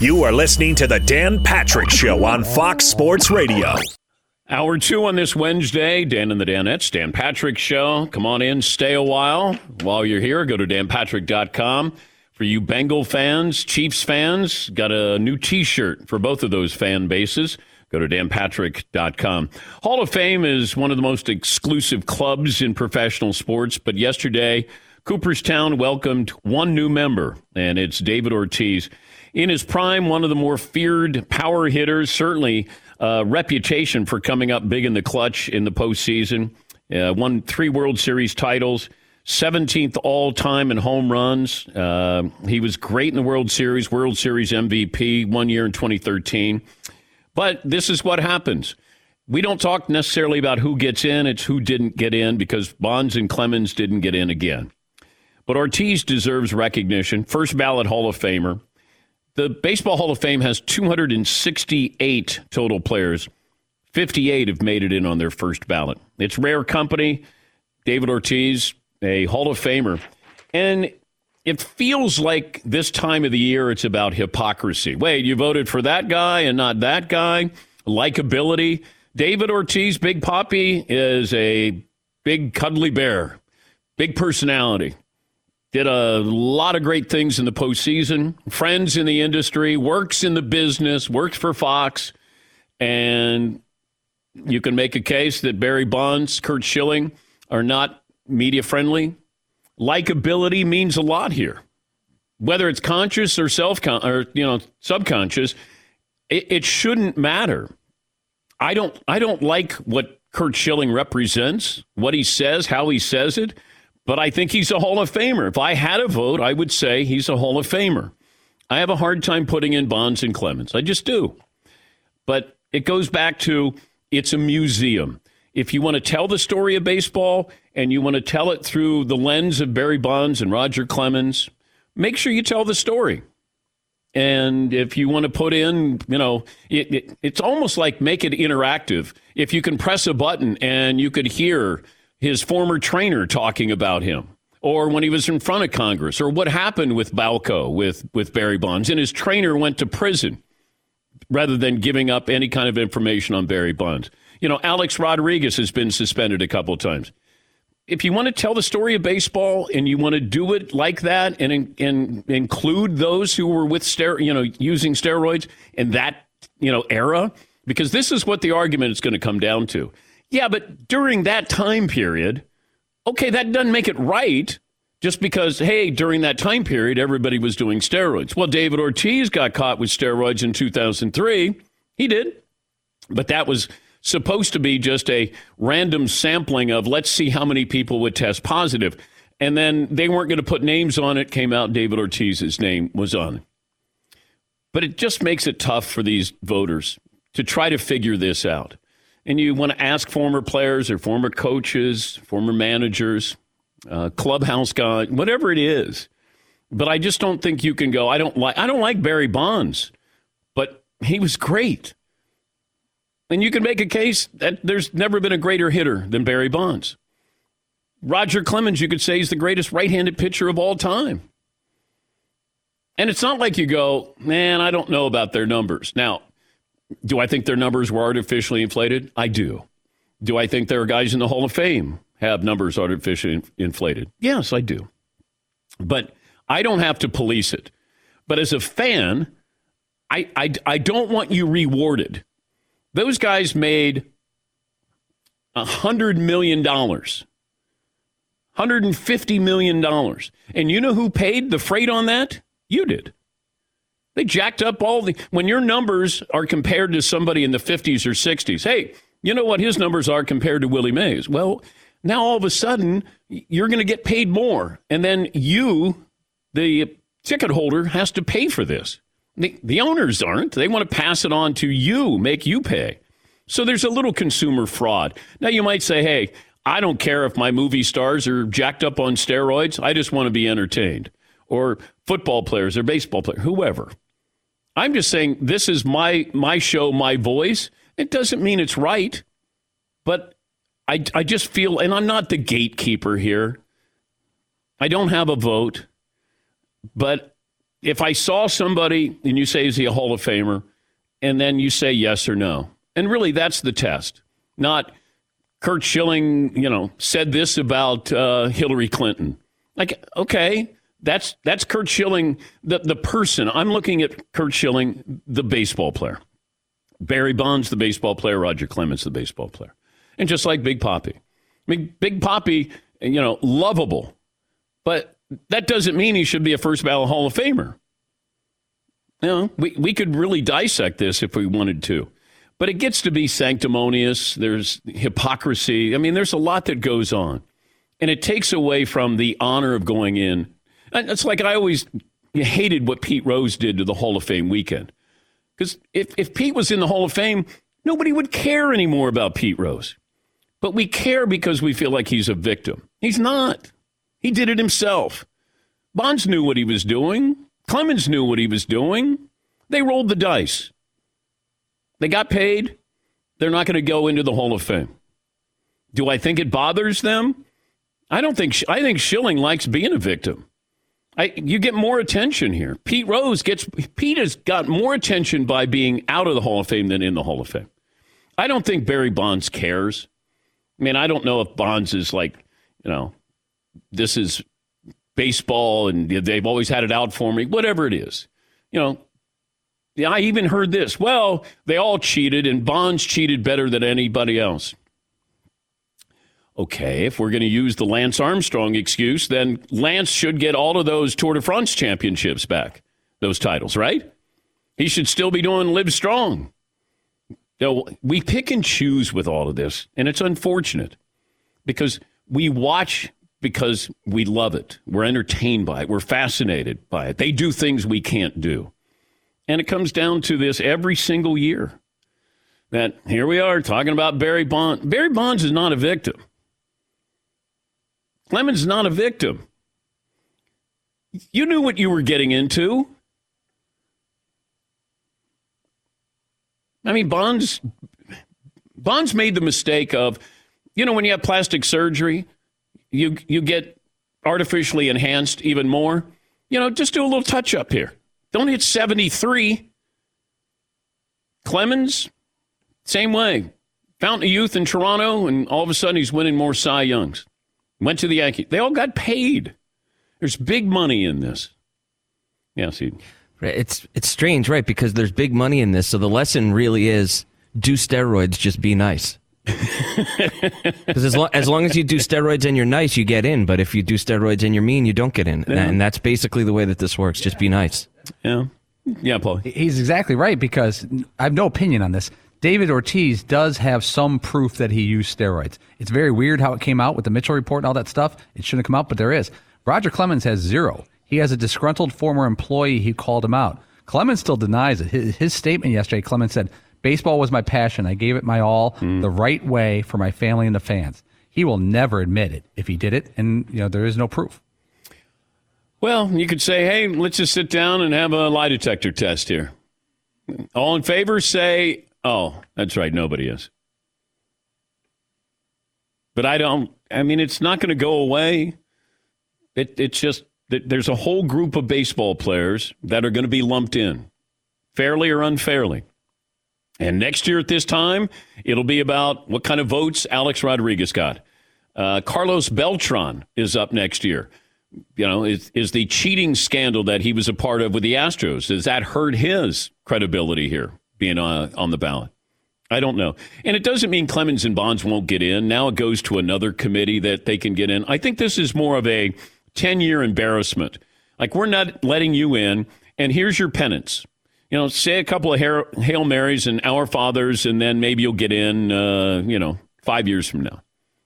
You are listening to the Dan Patrick Show on Fox Sports Radio. Hour two on this Wednesday, Dan and the Danettes, Dan Patrick Show. Come on in, stay a while. While you're here, go to danpatrick.com. For you Bengal fans, Chiefs fans, got a new t shirt for both of those fan bases. Go to danpatrick.com. Hall of Fame is one of the most exclusive clubs in professional sports, but yesterday, Cooperstown welcomed one new member, and it's David Ortiz. In his prime, one of the more feared power hitters, certainly uh, reputation for coming up big in the clutch in the postseason. Uh, won three World Series titles, 17th all time in home runs. Uh, he was great in the World Series, World Series MVP one year in 2013. But this is what happens. We don't talk necessarily about who gets in, it's who didn't get in because Bonds and Clemens didn't get in again. But Ortiz deserves recognition. First ballot Hall of Famer. The Baseball Hall of Fame has 268 total players. 58 have made it in on their first ballot. It's rare company. David Ortiz, a Hall of Famer. And it feels like this time of the year it's about hypocrisy. Wait, you voted for that guy and not that guy? Likability. David Ortiz, Big Papi, is a big cuddly bear, big personality. Did a lot of great things in the postseason. Friends in the industry, works in the business, works for Fox. And you can make a case that Barry Bonds, Curt Schilling are not media friendly. Likability means a lot here. Whether it's conscious or self or you know subconscious, it, it shouldn't matter. I don't I don't like what Curt Schilling represents, what he says, how he says it. But I think he's a Hall of Famer. If I had a vote, I would say he's a Hall of Famer. I have a hard time putting in Bonds and Clemens. I just do. But it goes back to it's a museum. If you want to tell the story of baseball and you want to tell it through the lens of Barry Bonds and Roger Clemens, make sure you tell the story. And if you want to put in, you know, it, it, it's almost like make it interactive. If you can press a button and you could hear his former trainer talking about him, or when he was in front of Congress, or what happened with Balco with, with Barry Bonds, and his trainer went to prison rather than giving up any kind of information on Barry Bonds. You know, Alex Rodriguez has been suspended a couple of times. If you want to tell the story of baseball and you want to do it like that and, and include those who were with ster- you know using steroids in that you know era, because this is what the argument is going to come down to. Yeah, but during that time period, okay, that doesn't make it right just because, hey, during that time period, everybody was doing steroids. Well, David Ortiz got caught with steroids in 2003. He did. But that was supposed to be just a random sampling of let's see how many people would test positive. And then they weren't going to put names on it. Came out, David Ortiz's name was on. But it just makes it tough for these voters to try to figure this out and you want to ask former players or former coaches, former managers, uh, clubhouse guy, whatever it is. But I just don't think you can go. I don't like. I don't like Barry Bonds, but he was great. And you can make a case that there's never been a greater hitter than Barry Bonds. Roger Clemens, you could say, is the greatest right-handed pitcher of all time. And it's not like you go, man, I don't know about their numbers. Now, do I think their numbers were artificially inflated? I do. Do I think there are guys in the Hall of Fame have numbers artificially inflated? Yes, I do. But I don't have to police it. But as a fan, I, I, I don't want you rewarded. Those guys made $100 million, $150 million. And you know who paid the freight on that? You did. They jacked up all the. When your numbers are compared to somebody in the 50s or 60s, hey, you know what his numbers are compared to Willie Mays? Well, now all of a sudden, you're going to get paid more. And then you, the ticket holder, has to pay for this. The, the owners aren't. They want to pass it on to you, make you pay. So there's a little consumer fraud. Now, you might say, hey, I don't care if my movie stars are jacked up on steroids. I just want to be entertained. Or football players or baseball players, whoever. I'm just saying this is my my show, my voice. It doesn't mean it's right, but I I just feel, and I'm not the gatekeeper here. I don't have a vote, but if I saw somebody and you say, is he a Hall of Famer? And then you say yes or no. And really, that's the test. Not Curt Schilling, you know, said this about uh, Hillary Clinton. Like, okay, that's that's Curt Schilling, the, the person. I'm looking at Curt Schilling, the baseball player. Barry Bonds, the baseball player. Roger Clemens, the baseball player. And just like Big Papi. I mean, Big Papi, you know, lovable. But that doesn't mean he should be a first ballot Hall of Famer. You know, we, we could really dissect this if we wanted to. But it gets to be sanctimonious. There's hypocrisy. I mean, there's a lot that goes on. And it takes away from the honor of going in. And it's like I always hated what Pete Rose did to the Hall of Fame weekend. Because if, if Pete was in the Hall of Fame, nobody would care anymore about Pete Rose. But we care because we feel like he's a victim. He's not. He did it himself. Bonds knew what he was doing. Clemens knew what he was doing. They rolled the dice. They got paid. They're not going to go into the Hall of Fame. Do I think it bothers them? I don't think. I think Schilling likes being a victim. I, you get more attention here. Pete Rose gets. Pete has got more attention by being out of the Hall of Fame than in the Hall of Fame. I don't think Barry Bonds cares. I mean, I don't know if Bonds is like, you know, this is baseball and they've always had it out for me. Whatever it is, you know, I even heard this. Well, they all cheated, and Bonds cheated better than anybody else. Okay, if we're going to use the Lance Armstrong excuse, then Lance should get all of those Tour de France championships back, those titles, right? He should still be doing Live Strong. Know, we pick and choose with all of this, and it's unfortunate because we watch because we love it. We're entertained by it. We're fascinated by it. They do things we can't do. And it comes down to this every single year. That here we are talking about Barry Bonds. Barry Bonds is not a victim. Clemens is not a victim. You knew what you were getting into. I mean, Bonds Bonds made the mistake of, you know, when you have plastic surgery, you you get artificially enhanced even more. You know, just do a little touch up here. Don't hit 73. Clemens, same way. Fountain of Youth in Toronto, and all of a sudden he's winning more Cy Youngs. Went to the Yankees. They all got paid. There's big money in this. Yeah, see. It's it's strange, right? Because there's big money in this. So the lesson really is do steroids, just be nice. Because as, lo- as long as you do steroids and you're nice, you get in. But if you do steroids and you're mean, you don't get in. Yeah. And that's basically the way that this works. Just be nice. Yeah. Yeah, Paul. He's exactly right because I have no opinion on this. David Ortiz does have some proof that he used steroids. It's very weird how it came out with the Mitchell report and all that stuff. It shouldn't have come out, but there is. Roger Clemens has zero. He has a disgruntled former employee. who called him out. Clemens still denies it. His, his statement yesterday, Clemens said, Baseball was my passion. I gave it my all mm. the right way for my family and the fans. He will never admit it if he did it, and you know there is no proof. Well, you could say, "Hey, let's just sit down and have a lie detector test here." All in favor, say, "Oh, that's right, nobody is." But I don't. I mean, it's not going to go away. It, it's just that there's a whole group of baseball players that are going to be lumped in, fairly or unfairly. And next year at this time, it'll be about what kind of votes Alex Rodriguez got. Uh, Carlos Beltran is up next year. You know, is, is the cheating scandal that he was a part of with the Astros, does that hurt his credibility here being uh, on the ballot? I don't know. And it doesn't mean Clemens and Bonds won't get in. Now it goes to another committee that they can get in. I think this is more of a 10 year embarrassment. Like, we're not letting you in, and here's your penance you know, say a couple of Hail Marys and Our Fathers, and then maybe you'll get in, uh, you know, five years from now.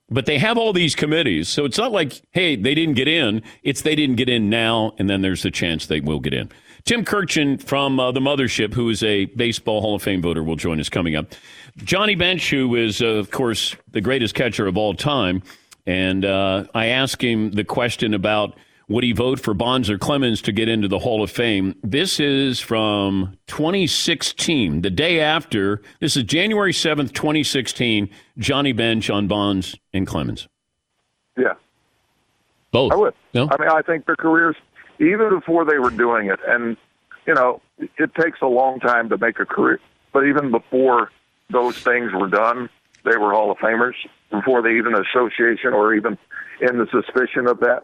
But they have all these committees. So it's not like, hey, they didn't get in. It's they didn't get in now, and then there's a chance they will get in. Tim Kurkjian from uh, the Mothership, who is a Baseball Hall of Fame voter, will join us coming up. Johnny Bench, who is, uh, of course, the greatest catcher of all time. And uh, I asked him the question about would he vote for Bonds or Clemens to get into the Hall of Fame? This is from 2016, the day after. This is January 7th, 2016. Johnny Bench on Bonds and Clemens. Yeah. Both. I would. No? I mean, I think their careers even before they were doing it. And, you know, it takes a long time to make a career, but even before those things were done, they were Hall of Famers before they even association or even in the suspicion of that.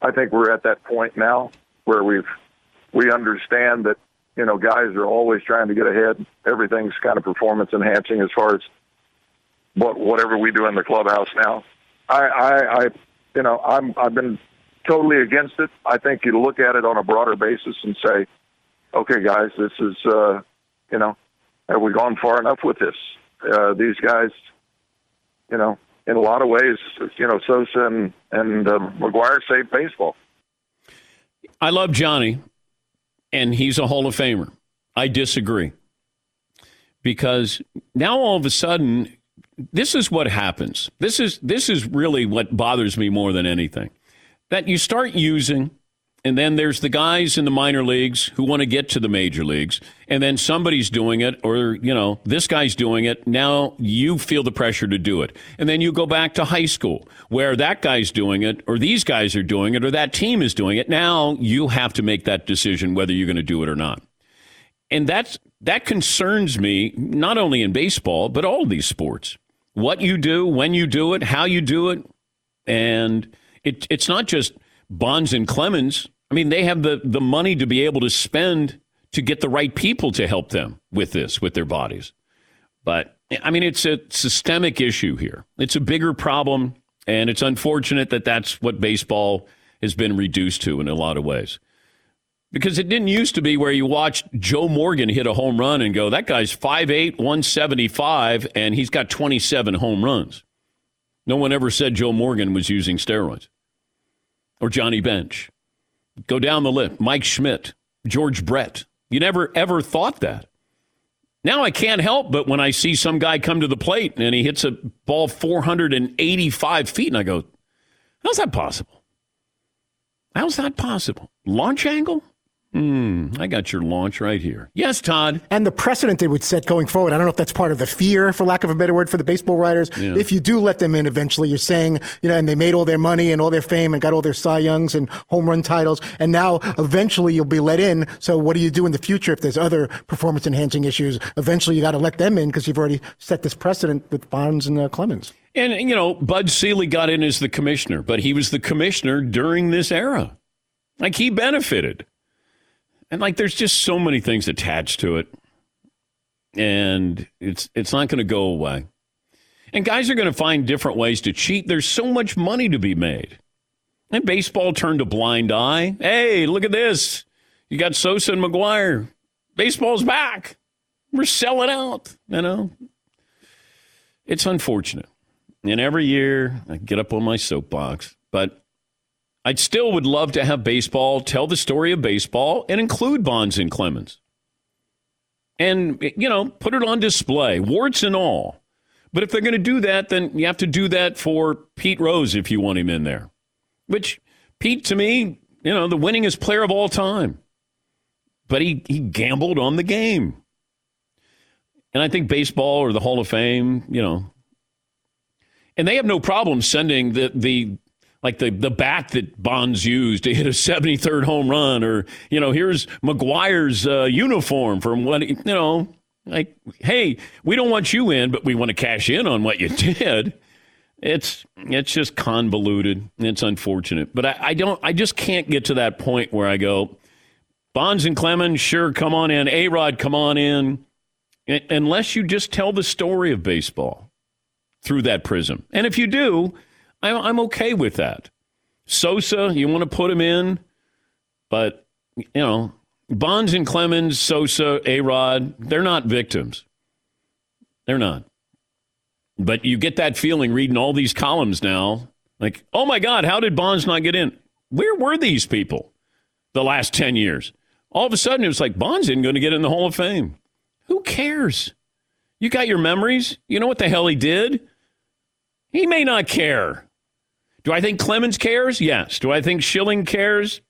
I think we're at that point now where we've we understand that you know guys are always trying to get ahead. Everything's kind of performance enhancing as far as what whatever we do in the clubhouse now. I, I, I you know I'm I've been totally against it. I think you look at it on a broader basis and say, okay, guys, this is uh, you know have we gone far enough with this? Uh, these guys, you know, in a lot of ways, you know, Sosa and and uh, McGwire saved baseball. I love Johnny, and he's a Hall of Famer. I disagree because now all of a sudden, this is what happens. This is this is really what bothers me more than anything. That you start using and then there's the guys in the minor leagues who want to get to the major leagues. And then somebody's doing it, or, you know, this guy's doing it. Now you feel the pressure to do it. And then you go back to high school where that guy's doing it, or these guys are doing it, or that team is doing it. Now you have to make that decision whether you're going to do it or not. And that's, that concerns me, not only in baseball, but all these sports. What you do, when you do it, how you do it. And it, it's not just Bonds and Clemens, I mean, they have the, the money to be able to spend to get the right people to help them with this, with their bodies. But I mean, it's a systemic issue here. It's a bigger problem, and it's unfortunate that that's what baseball has been reduced to in a lot of ways. Because it didn't used to be where you watched Joe Morgan hit a home run and go, that guy's 5'8, 175, and he's got 27 home runs. No one ever said Joe Morgan was using steroids or Johnny Bench. Go down the list. Mike Schmidt, George Brett. You never ever thought that. Now I can't help but when I see some guy come to the plate and he hits a ball 485 feet, and I go, how's that possible? How's that possible? Launch angle? Hmm, I got your launch right here. Yes, Todd. And the precedent they would set going forward. I don't know if that's part of the fear, for lack of a better word, for the baseball writers. Yeah. If you do let them in eventually, you're saying, you know, and they made all their money and all their fame and got all their Cy Youngs and home run titles. And now eventually you'll be let in. So what do you do in the future if there's other performance enhancing issues? Eventually you got to let them in because you've already set this precedent with Bonds and uh, Clemens. And, you know, Bud Selig got in as the commissioner, but he was the commissioner during this era. Like he benefited. And like there's just so many things attached to it. And it's it's not going to go away. And guys are going to find different ways to cheat. There's so much money to be made. And baseball turned a blind eye. Hey, look at this. You got Sosa and McGwire. Baseball's back. We're selling out, you know. It's unfortunate. And every year I get up on my soapbox, but I still would love to have baseball tell the story of baseball and include Bonds and Clemens. And, you know, put it on display, warts and all. But if they're going to do that, then you have to do that for Pete Rose if you want him in there. Which, Pete, to me, you know, the winningest player of all time. But he, he gambled on the game. And I think baseball or the Hall of Fame, you know, and they have no problem sending the, the like the, the bat that Bonds used to hit a 73rd home run, or, you know, here's McGwire's uh, uniform from what, you know, like, hey, we don't want you in, but we want to cash in on what you did. It's it's just convoluted. It's unfortunate, but I, I don't. I just can't get to that point where I go, Bonds and Clemens, sure, come on in. A Rod, come on in. Unless you just tell the story of baseball through that prism, and if you do, I'm okay with that. Sosa, you want to put him in, but you know, Bonds and Clemens, Sosa, A Rod, they're not victims. They're not. But you get that feeling reading all these columns now, like, oh my God, how did Bonds not get in? Where were these people the last 10 years? All of a sudden, it was like Bonds isn't going to get in the Hall of Fame. Who cares? You got your memories. You know what the hell he did? He may not care. Do I think Clemens cares? Yes. Do I think Schilling cares?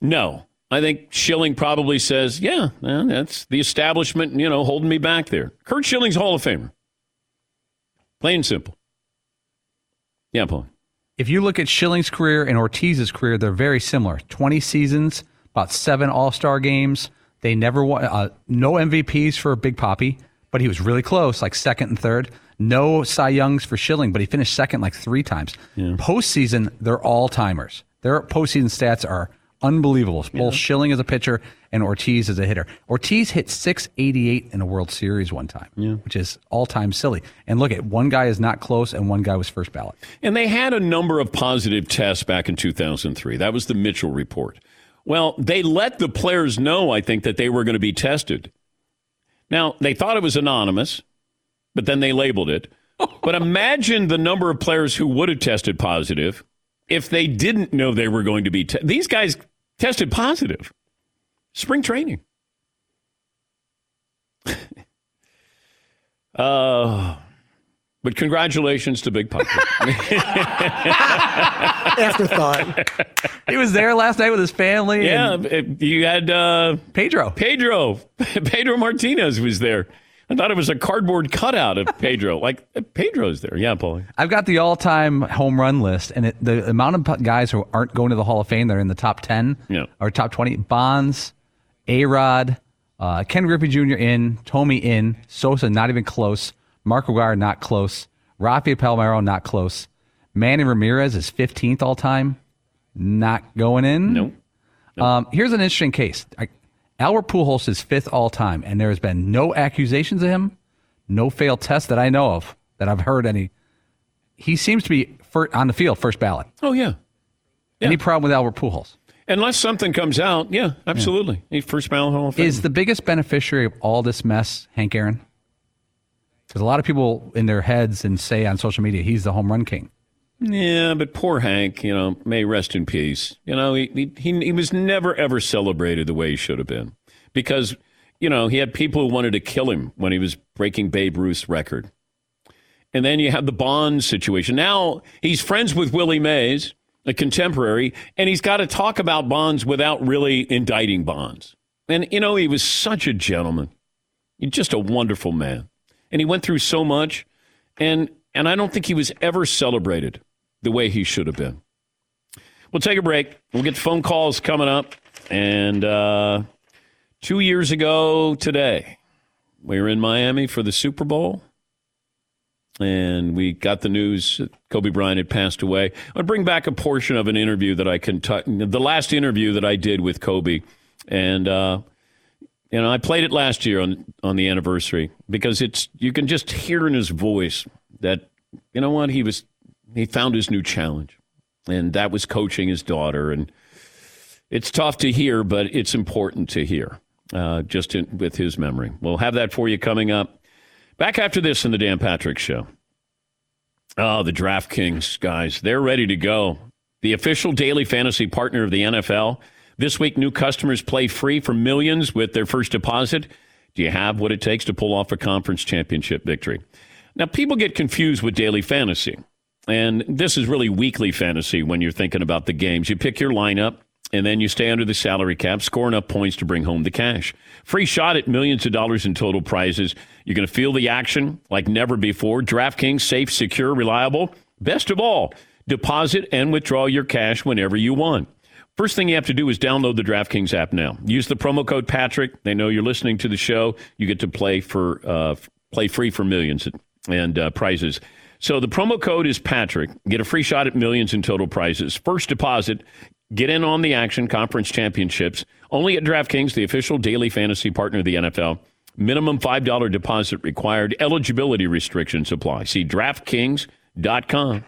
No. I think Schilling probably says, yeah, that's the establishment, you know, holding me back there. Curt Schilling's Hall of Famer. Plain and simple. Yeah, Paul. if you look at Schilling's career and Ortiz's career, they're very similar. 20 seasons, about seven All Star games. They never won, uh, no MVPs for Big Papi, but he was really close, like second and third. No Cy Youngs for Schilling, but he finished second like three times. Postseason, they're all timers. Their postseason stats are unbelievable. Both Schilling as a pitcher and Ortiz as a hitter. Ortiz hit 688 in a World Series one time, which is all time silly. And look at one guy is not close and one guy was first ballot. And they had a number of positive tests back in 2003. That was the Mitchell report. Well, they let the players know, I think, that they were going to be tested. Now, they thought it was anonymous, but then they labeled it. But imagine the number of players who would have tested positive if they didn't know they were going to be. Te- These guys tested positive. Spring training. uh, but congratulations to Big Papa. Afterthought. He was there last night with his family. yeah, and it- you had uh, Pedro. Pedro. Pedro Martinez was there. I thought it was a cardboard cutout of Pedro. Like Pedro's there. Yeah, Paulie. I've got the all-time home run list, and it, the amount of guys who aren't going to the Hall of Fame, they're in the top ten Yeah. or top twenty. Bonds, A Rod, uh, Ken Griffey Jr. in, Thome in, Sosa not even close, Mark McGwire not close, Rafael Palmeiro not close, Manny Ramirez is fifteenth all time, not going in. Nope. Um, here's an interesting case. I, Albert Pujols is fifth all time, and there has been no accusations of him, no failed tests that I know of that I've heard any. He seems to be on the field first ballot. Oh yeah. Any problem with Albert Pujols? Unless something comes out, yeah, absolutely. He First ballot Hall of Fame. Is the biggest beneficiary of all this mess Hank Aaron? Because a lot of people in their heads and say on social media he's the home run king. Yeah, but poor Hank, you know, may rest in peace. You know, he, he, he, was never, ever celebrated the way he should have been because, you know, he had people who wanted to kill him when he was breaking Babe Ruth's record. And then you have the Bonds situation. Now he's friends with Willie Mays, a contemporary, and he's got to talk about Bonds without really indicting Bonds. And, you know, he was such a gentleman. He's just a wonderful man. And he went through so much. And, and I don't think he was ever celebrated the way he should have been. We'll take a break. We'll get phone calls coming up. And uh, two years ago today, we were in Miami for the Super Bowl. And we got the news that Kobe Bryant had passed away. I'll bring back a portion of an interview that I can, the last interview that I did with Kobe. And, uh, you know, I played it last year on on the anniversary because it's you can just hear in his voice that you know what he was he found his new challenge, and that was coaching his daughter, and it's tough to hear, but it's important to hear. Uh, just in, with his memory, we'll have that for you coming up. Back after this in the Dan Patrick Show. Oh, the DraftKings guys, they're ready to go. The official daily fantasy partner of the NFL. This week, new customers play free for millions with their first deposit. Do you have what it takes to pull off a conference championship victory? Now, people get confused with daily fantasy, and this is really weekly fantasy when you're thinking about the games. You pick your lineup, and then you stay under the salary cap, score enough points to bring home the cash. Free shot at millions of dollars in total prizes. You're going to feel the action like never before. DraftKings, safe, secure, reliable. Best of all, deposit and withdraw your cash whenever you want. First thing you have to do is download the DraftKings app now. Use the promo code Patrick. They know you're listening to the show. You get to play for uh, play free for millions and uh, prizes. So the promo code is Patrick. Get a free shot at millions in total prizes. First deposit. Get in on the action. Conference championships only at DraftKings, the official daily fantasy partner of the NFL. Minimum five dollar deposit required. Eligibility restrictions apply. See DraftKings.com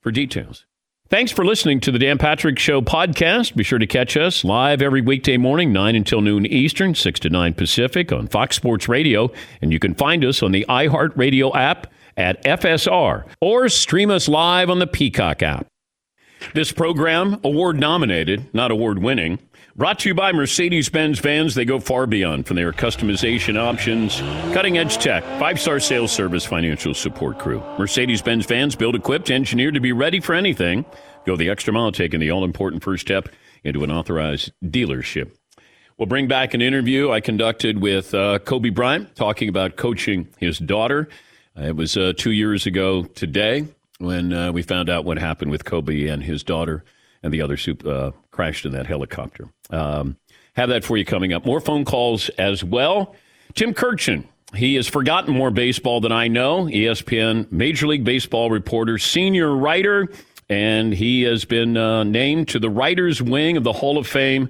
for details. Thanks for listening to the Dan Patrick Show podcast. Be sure to catch us live every weekday morning, 9 until noon Eastern, 6 to 9 Pacific on Fox Sports Radio. And you can find us on the iHeartRadio app at FSR or stream us live on the Peacock app. This program, award nominated, not award winning, brought to you by Mercedes Benz vans. They go far beyond from their customization options, cutting edge tech, five star sales service, financial support crew. Mercedes Benz vans built, equipped, engineered to be ready for anything. Go the extra mile, taking the all important first step into an authorized dealership. We'll bring back an interview I conducted with uh, Kobe Bryant talking about coaching his daughter. Uh, it was uh, two years ago today when uh, we found out what happened with Kobe and his daughter and the other soup uh, crashed in that helicopter. Um, have that for you coming up. More phone calls as well. Tim Kurkjian, he has forgotten more baseball than I know. ESPN Major League Baseball reporter, senior writer, and he has been uh, named to the writers' wing of the Hall of Fame.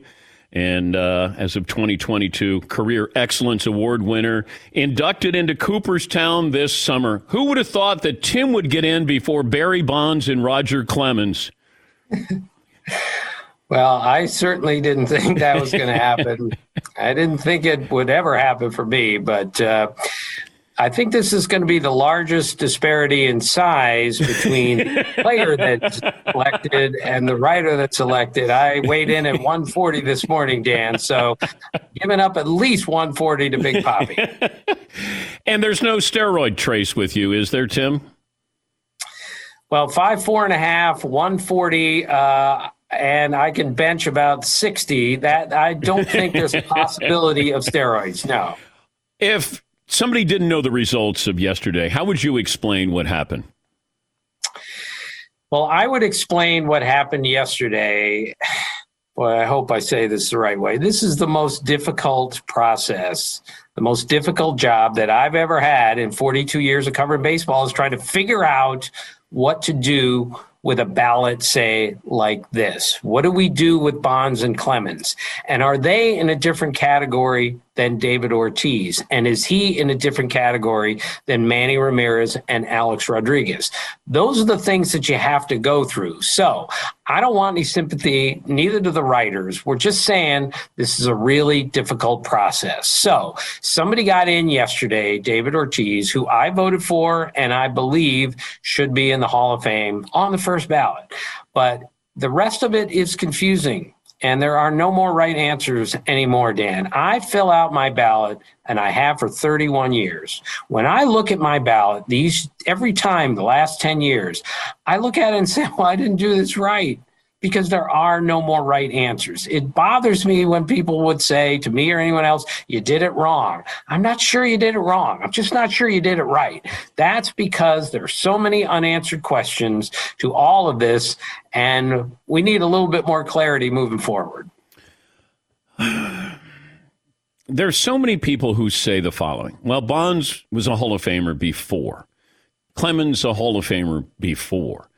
And uh, as of 2022, Career Excellence Award winner, inducted into Cooperstown this summer. Who would have thought that Tim would get in before Barry Bonds and Roger Clemens? Well, I certainly didn't think that was going to happen. I didn't think it would ever happen for me, but uh, I think this is going to be the largest disparity in size between the player that's elected and the writer that's elected. I weighed in at 140 this morning, Dan, so giving up at least 140 to Big Papi. and there's no steroid trace with you, is there, Tim? Well, five, four and a half, 140. Uh, and I can bench about 60. That I don't think there's a possibility of steroids. No. If somebody didn't know the results of yesterday, how would you explain what happened? Well, I would explain what happened yesterday. Boy, I hope I say this the right way. This is the most difficult process, the most difficult job that I've ever had in 42 years of covering baseball is trying to figure out what to do with a ballot, say, like this? What do we do with Bonds and Clemens? And are they in a different category than David Ortiz? And is he in a different category than Manny Ramirez and Alex Rodriguez? Those are the things that you have to go through. So I don't want any sympathy, neither do the writers. We're just saying this is a really difficult process. So somebody got in yesterday, David Ortiz, who I voted for and I believe should be in the Hall of Fame on the first ballot. But the rest of it is confusing and there are no more right answers anymore, Dan. I fill out my ballot and I have for 31 years. When I look at my ballot, these every time the last 10 years, I look at it and say, well, I didn't do this right because there are no more right answers. It bothers me when people would say to me or anyone else, you did it wrong. I'm not sure you did it wrong. I'm just not sure you did it right. That's because there are so many unanswered questions to all of this, and we need a little bit more clarity moving forward. There's so many people who say the following. Well, Bonds was a Hall of Famer before. Clemens a Hall of Famer before.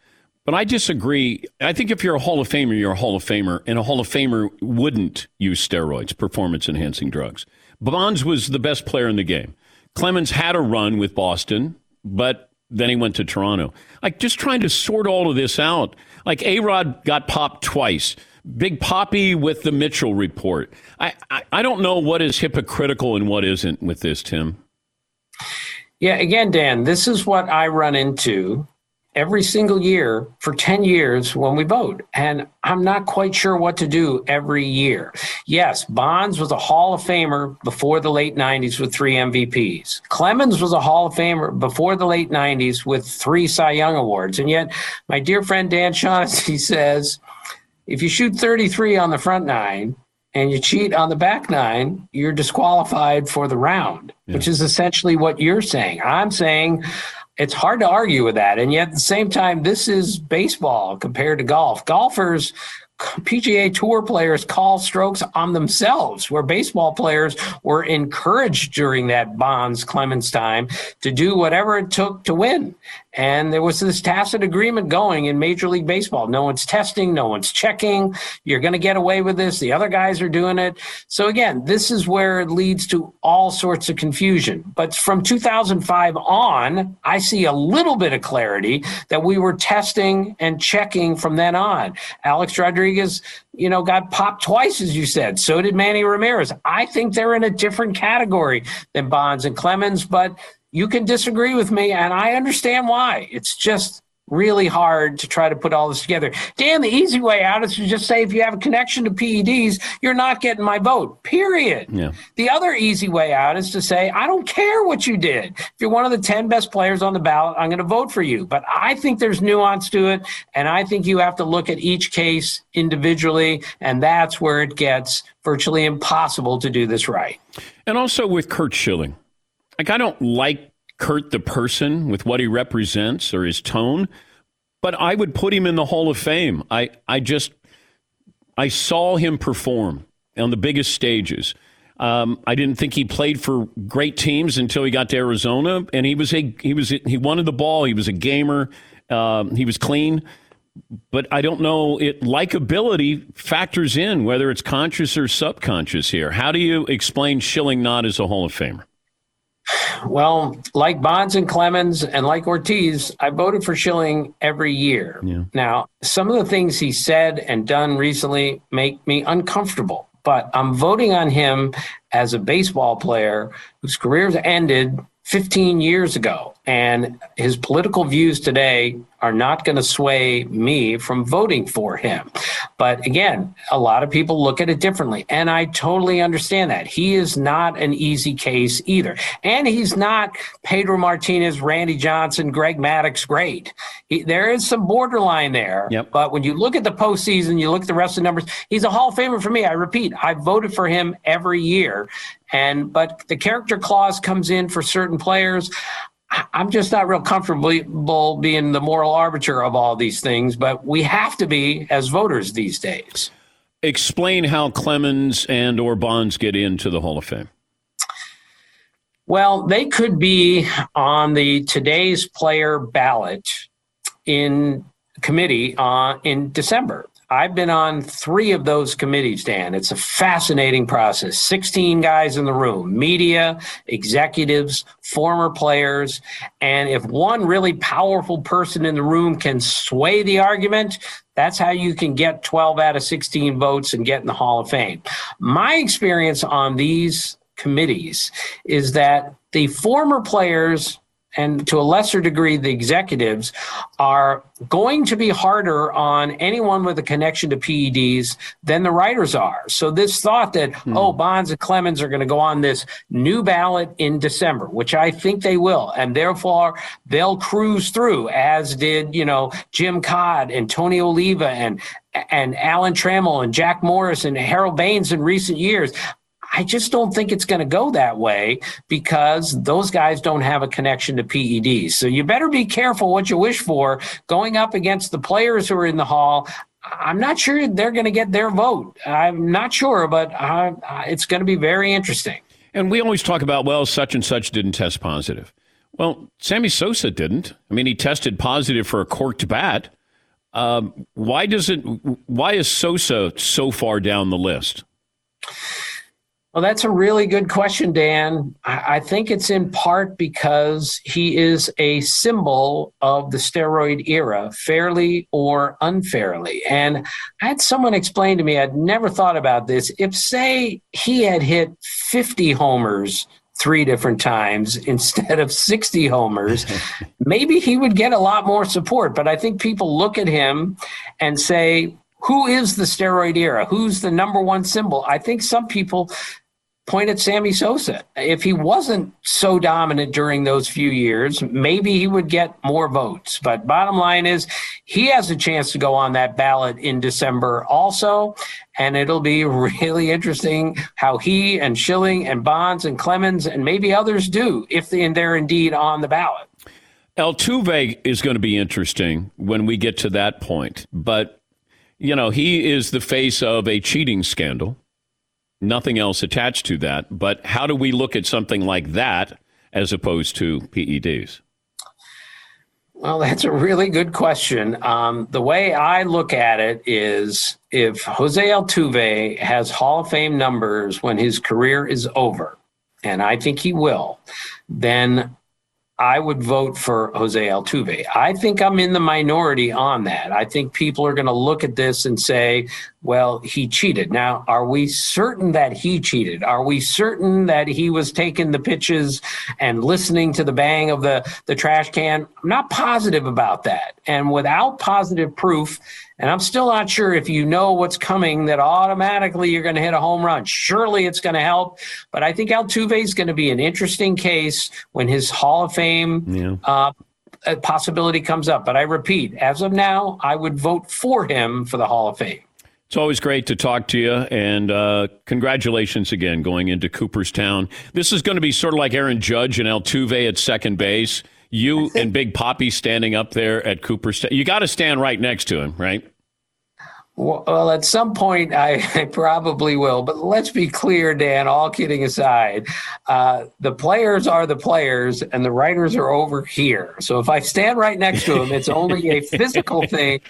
But I disagree. I think if you're a Hall of Famer, you're a Hall of Famer, and a Hall of Famer wouldn't use steroids, performance enhancing drugs. Bonds was the best player in the game. Clemens had a run with Boston, but then he went to Toronto. Like just trying to sort all of this out. Like A Rod got popped twice. Big Papi with the Mitchell report. I, I, I don't know what is hypocritical and what isn't with this, Tim. Yeah, again, Dan, this is what I run into every single year for 10 years when we vote. And I'm not quite sure what to do every year. Yes, Bonds was a Hall of Famer before the late 90s with three MVPs. Clemens was a Hall of Famer before the late 90s with three Cy Young Awards. And yet, my dear friend Dan Shaughnessy says if you shoot 33 on the front nine, and you cheat on the back nine, you're disqualified for the round, yeah. which is essentially what you're saying. I'm saying it's hard to argue with that. And yet at the same time, this is baseball compared to golf. Golfers PGA Tour players call strokes on themselves, where baseball players were encouraged during that Bonds Clemens time to do whatever it took to win. And there was this tacit agreement going in Major League Baseball. No one's testing, no one's checking. You're going to get away with this. The other guys are doing it. So again, this is where it leads to all sorts of confusion. But from 2005 on, I see a little bit of clarity that we were testing and checking from then on. Alex Rodriguez, you know, got popped twice, as you said. So did Manny Ramirez. I think they're in a different category than Bonds and Clemens, but you can disagree with me, and I understand why. It's just really hard to try to put all this together. Dan, the easy way out is to just say if you have a connection to PEDs, you're not getting my vote, period. Yeah. The other easy way out is to say, I don't care what you did. If you're one of the 10 best players on the ballot, I'm going to vote for you. But I think there's nuance to it, and I think you have to look at each case individually, and that's where it gets virtually impossible to do this right. And also with Curt Schilling. Like, I don't like Curt the person with what he represents or his tone, but I would put him in the Hall of Fame. I, I just, I saw him perform on the biggest stages. Um, I didn't think he played for great teams until he got to Arizona, and he was a he was he wanted the ball. He was a gamer. Um, he was clean, but I don't know it likability factors in whether it's conscious or subconscious here. How do you explain Schilling not as a Hall of Famer? Well, like Bonds and Clemens and like Ortiz, I voted for Schilling every year. Yeah. Now, some of the things he said and done recently make me uncomfortable, but I'm voting on him as a baseball player whose career's ended 15 years ago. And his political views today are not going to sway me from voting for him. But again, a lot of people look at it differently. And I totally understand that. He is not an easy case either. And he's not Pedro Martinez, Randy Johnson, Greg Maddux great. He, there is some borderline there. Yep. But when you look at the postseason, you look at the rest of the numbers, he's a Hall of Famer for me. I repeat, I voted for him every year. And but the character clause comes in for certain players. I'm just not real comfortable being the moral arbiter of all these things, but we have to be as voters these days. Explain how Clemens and or Bonds get into the Hall of Fame. Well, they could be on the today's player ballot in committee uh, in December. I've been on three of those committees, Dan. It's a fascinating process. 16 guys in the room, media, executives, former players. And if one really powerful person in the room can sway the argument, that's how you can get 12 out of 16 votes and get in the Hall of Fame. My experience on these committees is that the former players and to a lesser degree, the executives are going to be harder on anyone with a connection to PEDs than the writers are. So this thought that, hmm. oh, Bonds and Clemens are going to go on this new ballot in December, which I think they will, and therefore they'll cruise through, as did, you know, Jim Kaat and Tony Oliva and and Alan Trammell and Jack Morris and Harold Baines in recent years. I just don't think it's going to go that way because those guys don't have a connection to PEDs. So you better be careful what you wish for going up against the players who are in the hall. I'm not sure they're going to get their vote. I'm not sure, but uh, it's going to be very interesting. And we always talk about, well, such and such didn't test positive. Well, Sammy Sosa didn't. I mean, he tested positive for a corked bat. Um, why does it? Why is Sosa so far down the list? Well, that's a really good question, Dan. I think it's in part because he is a symbol of the steroid era, fairly or unfairly. And I had someone explain to me, I'd never thought about this. If, say, he had hit 50 homers three different times instead of 60 homers, maybe he would get a lot more support. But I think people look at him and say, who is the steroid era? Who's the number one symbol? I think some people point at Sammy Sosa. If he wasn't so dominant during those few years, maybe he would get more votes. But bottom line is, he has a chance to go on that ballot in December also. And it'll be really interesting how he and Schilling and Bonds and Clemens and maybe others do if they're indeed on the ballot. Altuve is going to be interesting when we get to that point. But, you know, he is the face of a cheating scandal nothing else attached to that. But how do we look at something like that as opposed to PEDs? Well, that's a really good question. Um, the way I look at it is if Jose Altuve has Hall of Fame numbers when his career is over, and I think he will, then I would vote for Jose Altuve. I think I'm in the minority on that. I think people are going to look at this and say, well, he cheated. Now, are we certain that he cheated? Are we certain that he was taking the pitches and listening to the bang of the, the trash can? I'm not positive about that. And without positive proof, and I'm still not sure if you know what's coming that automatically you're going to hit a home run. Surely it's going to help. But I think Altuve is going to be an interesting case when his Hall of Fame yeah. uh, possibility comes up. But I repeat, as of now, I would vote for him for the Hall of Fame. It's always great to talk to you, and uh, congratulations again going into Cooperstown. This is going to be sort of like Aaron Judge and Altuve at second base. You and Big Papi standing up there at Cooperstown. You got to stand right next to him, right? Well, at some point, I, I, probably will. But let's be clear, Dan, all kidding aside, uh, the players are the players and the writers are over here. So if I stand right next to them, it's only a physical thing,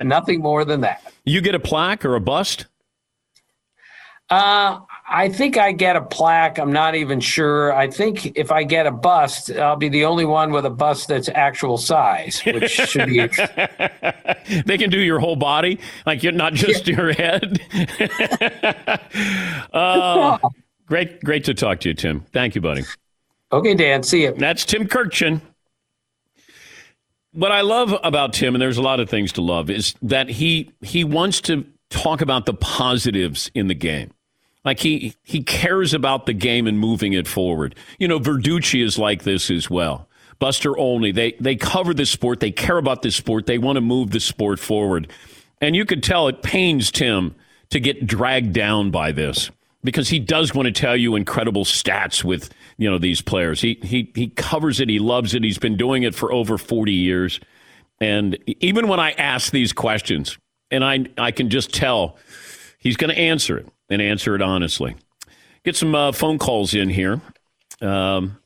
nothing more than that. You get a plaque or a bust? Uh, I think I get a plaque. I'm not even sure. I think if I get a bust, I'll be the only one with a bust that's actual size, which should be. they can do your whole body, like you're not just yeah. your head. uh, great, great to talk to you, Tim. Thank you, buddy. Okay, Dan. See you. That's Tim Kurkjian. What I love about Tim, and there's a lot of things to love, is that he he wants to talk about the positives in the game. Like he he cares about the game and moving it forward. You know, Verducci is like this as well. Buster Olney, they they cover the sport, they care about the sport, they want to move the sport forward. And you could tell it pains Tim to get dragged down by this because he does want to tell you incredible stats with, you know, these players. He he he covers it, he loves it. He's been doing it for over 40 years. And even when I ask these questions, and I I can just tell he's going to answer it and answer it honestly. Get some uh, phone calls in here. Um,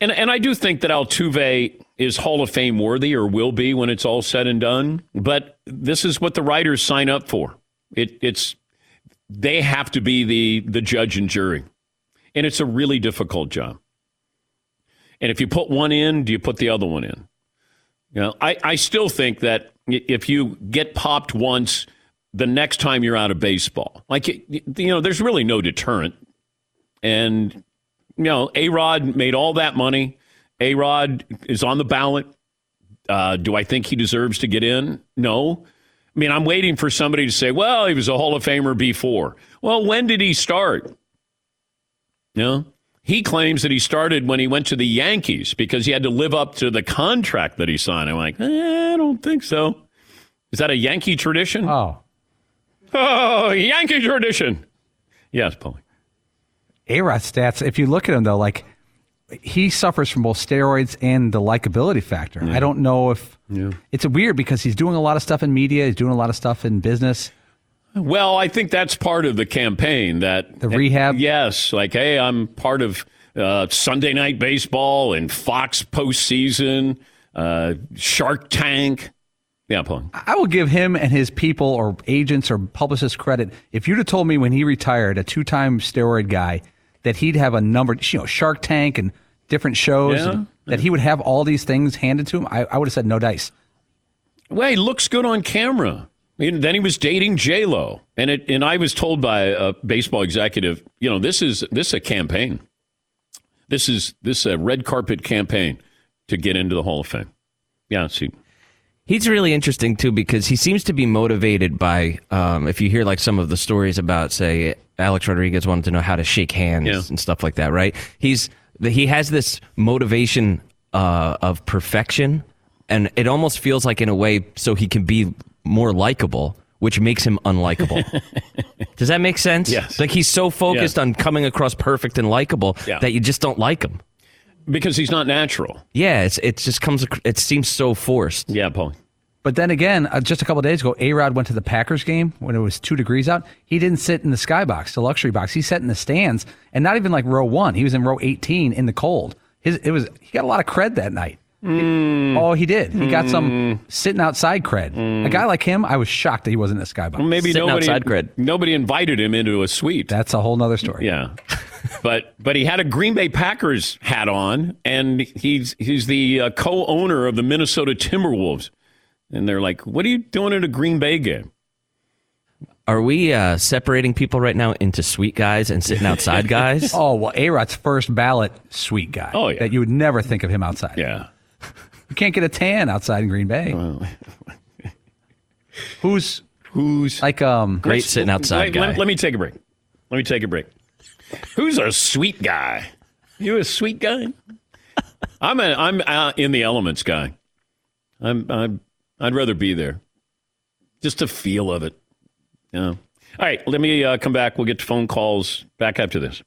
and, and I do think that Altuve is Hall of Fame worthy or will be when it's all said and done. But this is what the writers sign up for. It, it's they have to be the the judge and jury, and it's a really difficult job. And if you put one in, do you put the other one in? You know, I, I still think that if you get popped once, the next time you're out of baseball. Like, you know, there's really no deterrent. And, you know, A Rod made all that money. A Rod is on the ballot. Uh, do I think he deserves to get in? No. I mean, I'm waiting for somebody to say, well, he was a Hall of Famer before. Well, when did he start? You know, he claims that he started when he went to the Yankees because he had to live up to the contract that he signed. I'm like, eh, I don't think so. Is that a Yankee tradition? Oh, Oh, Yankee tradition. Yes, Paulie. A-Rod stats, if you look at him, though, like he suffers from both steroids and the likability factor. Yeah. I don't know if yeah. it's weird because he's doing a lot of stuff in media, he's doing a lot of stuff in business. Well, I think that's part of the campaign that the rehab. Yes, like hey, I'm part of uh, Sunday Night Baseball and Fox postseason, uh, Shark Tank. Yeah, Paul. I will give him and his people or agents or publicists credit. If you'd have told me when he retired, a two time steroid guy, that he'd have a number, you know, Shark Tank and different shows, yeah, and that he would have all these things handed to him, I, I would have said no dice. Well, he looks good on camera. And then he was dating J Lo, and it, and I was told by a baseball executive, you know, this is this is a campaign. This is this is a red carpet campaign to get into the Hall of Fame. Yeah, see, He's really interesting too because he seems to be motivated by. Um, if you hear like some of the stories about, say, Alex Rodriguez wanted to know how to shake hands yeah. and stuff like that, right? He's he has this motivation uh, of perfection, and it almost feels like in a way so he can be more likable, which makes him unlikable. Does that make sense? Yes. Like he's so focused on coming across perfect and likable yeah. that you just don't like him because he's not natural. Yeah, it's it just comes. It seems so forced. Yeah, Paul. But then again, uh, just a couple days ago, A Rod went to the Packers game when it was two degrees out. He didn't sit in the skybox, the luxury box. He sat in the stands, and not even like row one. He was in row eighteen in the cold. His it was he got a lot of cred that night. Mm. Oh, he did. He got some mm. sitting outside cred. Mm. A guy like him, I was shocked that he wasn't in the skybox. Well, maybe sitting nobody outside cred. Nobody invited him into a suite. That's a whole nother story. Yeah. but but he had a Green Bay Packers hat on, and he's he's the uh, co-owner of the Minnesota Timberwolves, and they're like, "What are you doing at a Green Bay game?" Are we uh, separating people right now into suite guys and sitting outside guys? oh well, A Rod's first ballot suite guy. Oh yeah, that you would never think of him outside. Yeah, you can't get a tan outside in Green Bay. Well, who's who's like um great sitting outside wait, guy? Let, let me take a break. Let me take a break. Who's a suite guy? You a suite guy? I'm a I'm uh, in the elements guy. I'm I'm I'd rather be there. Just the feel of it. Yeah. All right, let me uh, come back. We'll get to phone calls back after this.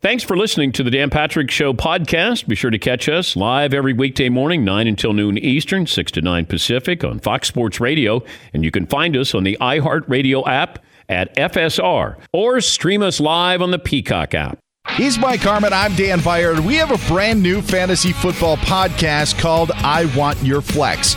Thanks for listening to the Dan Patrick Show podcast. Be sure to catch us live every weekday morning, 9 until noon Eastern, 6 to 9 Pacific on Fox Sports Radio. And you can find us on the iHeartRadio app at FSR or stream us live on the Peacock app. He's Mike Harmon. I'm Dan Beyer, and we have a brand new fantasy football podcast called I Want Your Flex.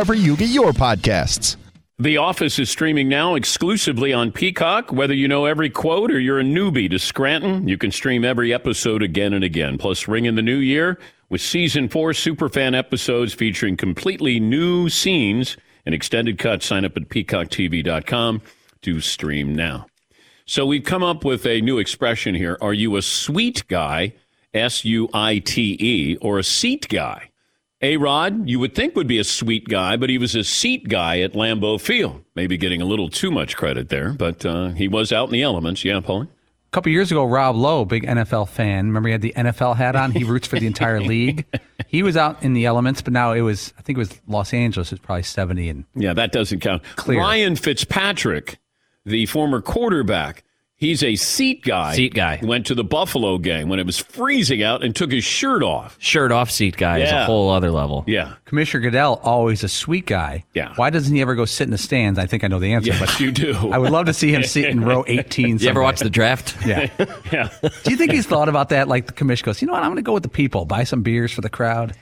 you get your podcasts. The Office is streaming now exclusively on Peacock. Whether you know every quote or you're a newbie to Scranton, you can stream every episode again and again. Plus, ring in the new year with season four superfan episodes featuring completely new scenes and extended cuts. Sign up at peacocktv.com to stream now. So we've come up with a new expression here. Are you a suite guy, S U I T E, or a seat guy? A Rod, you would think would be a suite guy, but he was a seat guy at Lambeau Field. Maybe getting a little too much credit there, but uh, he was out in the elements. Yeah, Paulie? A couple years ago, Rob Lowe, big NFL fan. Remember he had the NFL hat on? He roots for the entire league. He was out in the elements, but now it was, I think it was Los Angeles, it's probably 70 and Yeah, that doesn't count. Clear. Ryan Fitzpatrick, the former quarterback, he's a seat guy. Seat guy. Went to the Buffalo game when it was freezing out and took his shirt off. Shirt off seat guy is a whole other level. Yeah. Commissioner Goodell, always a suite guy. Yeah. Why doesn't he ever go sit in the stands? I think I know the answer, Yes, but you do. I would love to see him sit in row 18. You ever watch the draft? Yeah. Yeah. Do you think he's thought about that? Like the commission goes, you know what? I'm going to go with the people, buy some beers for the crowd.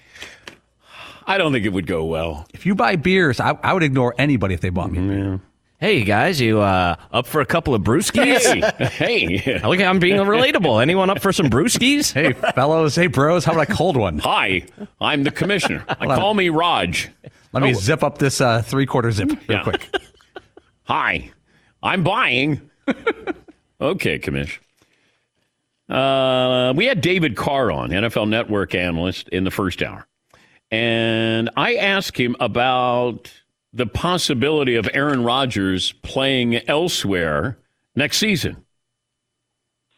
I don't think it would go well. If you buy beers, I, I would ignore anybody if they bought me. a beer. Hey guys, you uh, up for a couple of brewskis? Hey. hey. Look, I'm being relatable. Anyone up for some brewskis? Hey, fellows. Hey, bros. How about a cold one? Hi, I'm the commissioner. I call me Rog. Let me zip up this uh, three quarter zip real Oh. Yeah. quick. Hi, I'm buying. okay, commish. Uh, we had David Carr on, NFL Network analyst, in the first hour. And I asked him about the possibility of Aaron Rodgers playing elsewhere next season.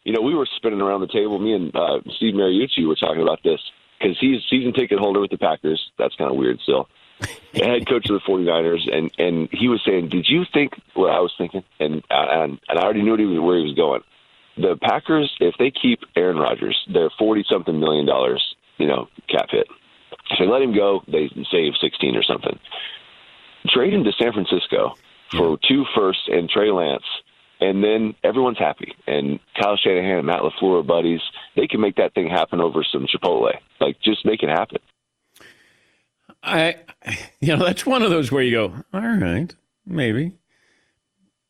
you know, we were spinning around the table. Me and uh, Steve Mariucci were talking about this because he's season ticket holder with the Packers. That's kind of weird still. The head coach of the 49ers, and and he was saying, "Did you think what I was thinking?" And and and I already knew what he was, where he was going. The Packers, if they keep Aaron Rodgers, they're forty something million dollars, you know, cap hit. If they let him go, they save sixteen or something. Trade him to San Francisco for two firsts and Trey Lance and then everyone's happy. And Kyle Shanahan and Matt LaFleur are buddies. They can make that thing happen over some Chipotle. Like, just make it happen. I, you know, that's one of those where you go, all right, maybe.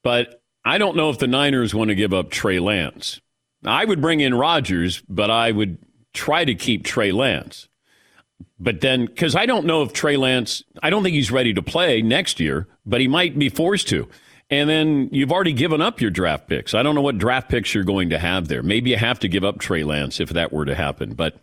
But I don't know if the Niners want to give up Trey Lance. I would bring in Rodgers, but I would try to keep Trey Lance. But then, because I don't know if Trey Lance, I don't think he's ready to play next year, but he might be forced to. And then you've already given up your draft picks. I don't know what draft picks you're going to have there. Maybe you have to give up Trey Lance if that were to happen. But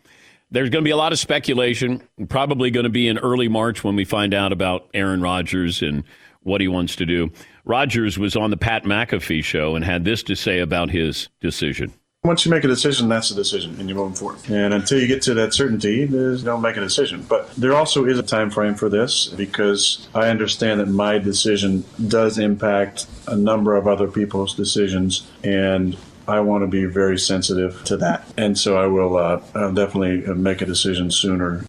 there's going to be a lot of speculation. Probably going to be in early March when we find out about Aaron Rodgers and what he wants to do. Rodgers was on the Pat McAfee show and had this to say about his decision. Once you make a decision, that's a decision, and you're moving forward. And until you get to that certainty, don't make a decision. But there also is a time frame for this because I understand that my decision does impact a number of other people's decisions, and I want to be very sensitive to that. And so I will uh, I'll definitely make a decision sooner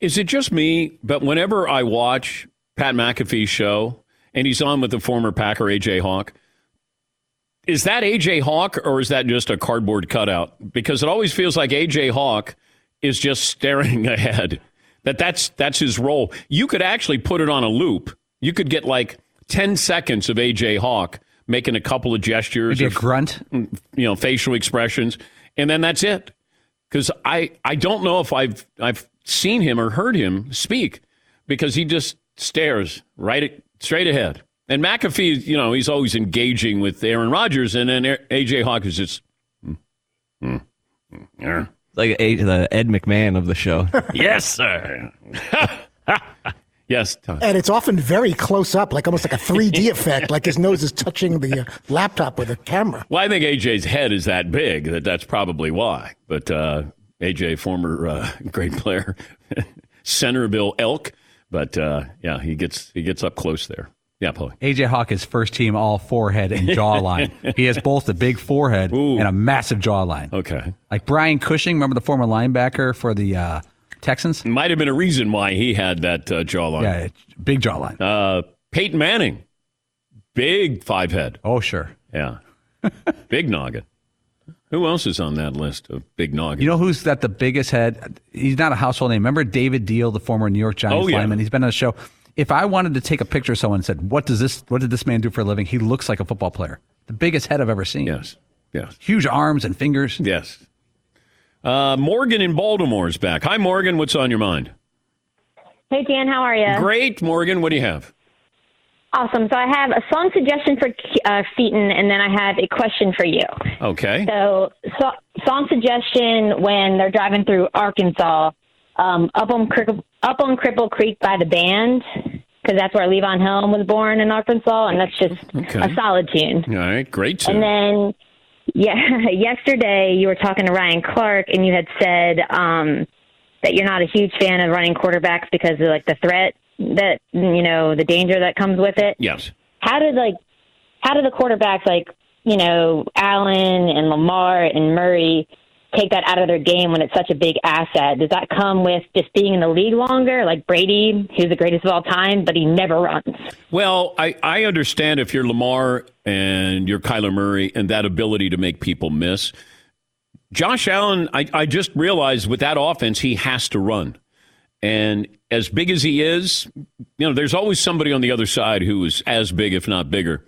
Is it just me? But whenever I watch Pat McAfee's show and he's on with the former Packer AJ Hawk, is that AJ Hawk or is that just a cardboard cutout? Because it always feels like AJ Hawk is just staring ahead. That that's that's his role. You could actually put it on a loop. You could get like ten seconds of AJ Hawk making a couple of gestures, Maybe a or, grunt. Mm, you know, facial expressions, and then that's it. Because I I don't know if I've I've seen him or heard him speak because he just stares right at, straight ahead. And McAfee, you know, he's always engaging with Aaron Rodgers, and then AJ Hawk is just, hmm, hmm, Yeah. Like a, the Ed McMahon of the show. yes, sir. yes. Tom. And it's often very close up, like almost like a 3D effect, like his nose is touching the uh, laptop with a camera. Well, I think AJ's head is that big that that's probably why. But uh, AJ, former uh, great player, Centerville Elk, but uh, yeah, he gets he gets up close there. Yeah, Paulie. AJ Hawk is first team all forehead and jawline. he has both a big forehead Ooh. and a massive jawline. Okay. Like Brian Cushing, remember the former linebacker for the uh, Texans? Might have been a reason why he had that uh, jawline. Yeah, big jawline. Uh, Peyton Manning, big five head. Oh, sure. Yeah. big noggin. Who else is on that list of big noggin? You know who's got the biggest head? He's not a household name. Remember David Diehl, the former New York Giants Oh, yeah. lineman? He's been on the show. If I wanted to take a picture of someone and said, "What does this? What did this man do for a living?" He looks like a football player. The biggest head I've ever seen. Yes. Yes. Huge arms and fingers. Yes. Uh, Morgan in Baltimore is back. Hi, Morgan. What's on your mind? Hey, Dan, how are you? Great, Morgan. What do you have? Awesome. So I have a song suggestion for uh, Seton, and then I have a question for you. Okay. So, so song suggestion when they're driving through Arkansas, um, up on Cripple, up on Cripple Creek by the band, because that's where Levon Helm was born in Arkansas, and that's just Okay. a solid tune. All right. Great. tune. And then, yeah, yesterday you were talking to Ryan Clark, and you had said um, that you're not a huge fan of running quarterbacks because of like the threat that you know the danger that comes with it. yes. How did like how did the quarterbacks like you know Allen and Lamar and Murray take that out of their game when it's such a big asset? Does that come with just being in the league longer, like Brady, who's the greatest of all time, but he never runs? Well, I, I understand if you're Lamar and you're Kyler Murray and that ability to make people miss. Josh Allen, I, I just realized with that offense, he has to run. And as big as he is, you know, there's always somebody on the other side who is as big, if not bigger.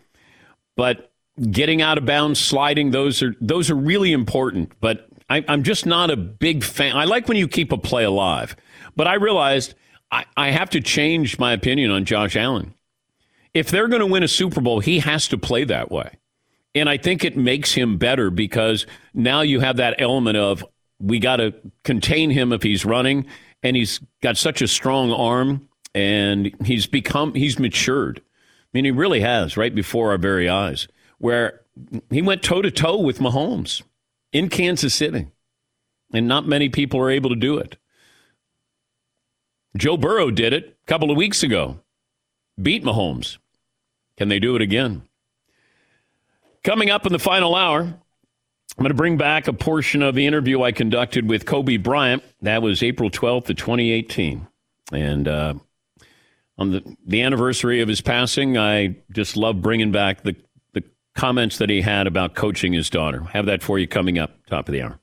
But getting out of bounds, sliding, those are those are really important. But I, I'm just not a big fan. I like when you keep a play alive. But I realized I, I have to change my opinion on Josh Allen. If they're going to win a Super Bowl, he has to play that way. And I think it makes him better because now you have that element of we got to contain him if he's running, and he's got such a strong arm, and he's become he's matured. I mean, he really has right before our very eyes. Where he went toe to toe with Mahomes in Kansas City, and not many people are able to do it. Joe Burrow did it a couple of weeks ago, beat Mahomes. Can they do it again? Coming up in the final hour, I'm going to bring back a portion of the interview I conducted with Kobe Bryant. That was April 12th of 2018. And uh, on the, the anniversary of his passing, I just love bringing back the, the comments that he had about coaching his daughter. Have that for you coming up, top of the hour.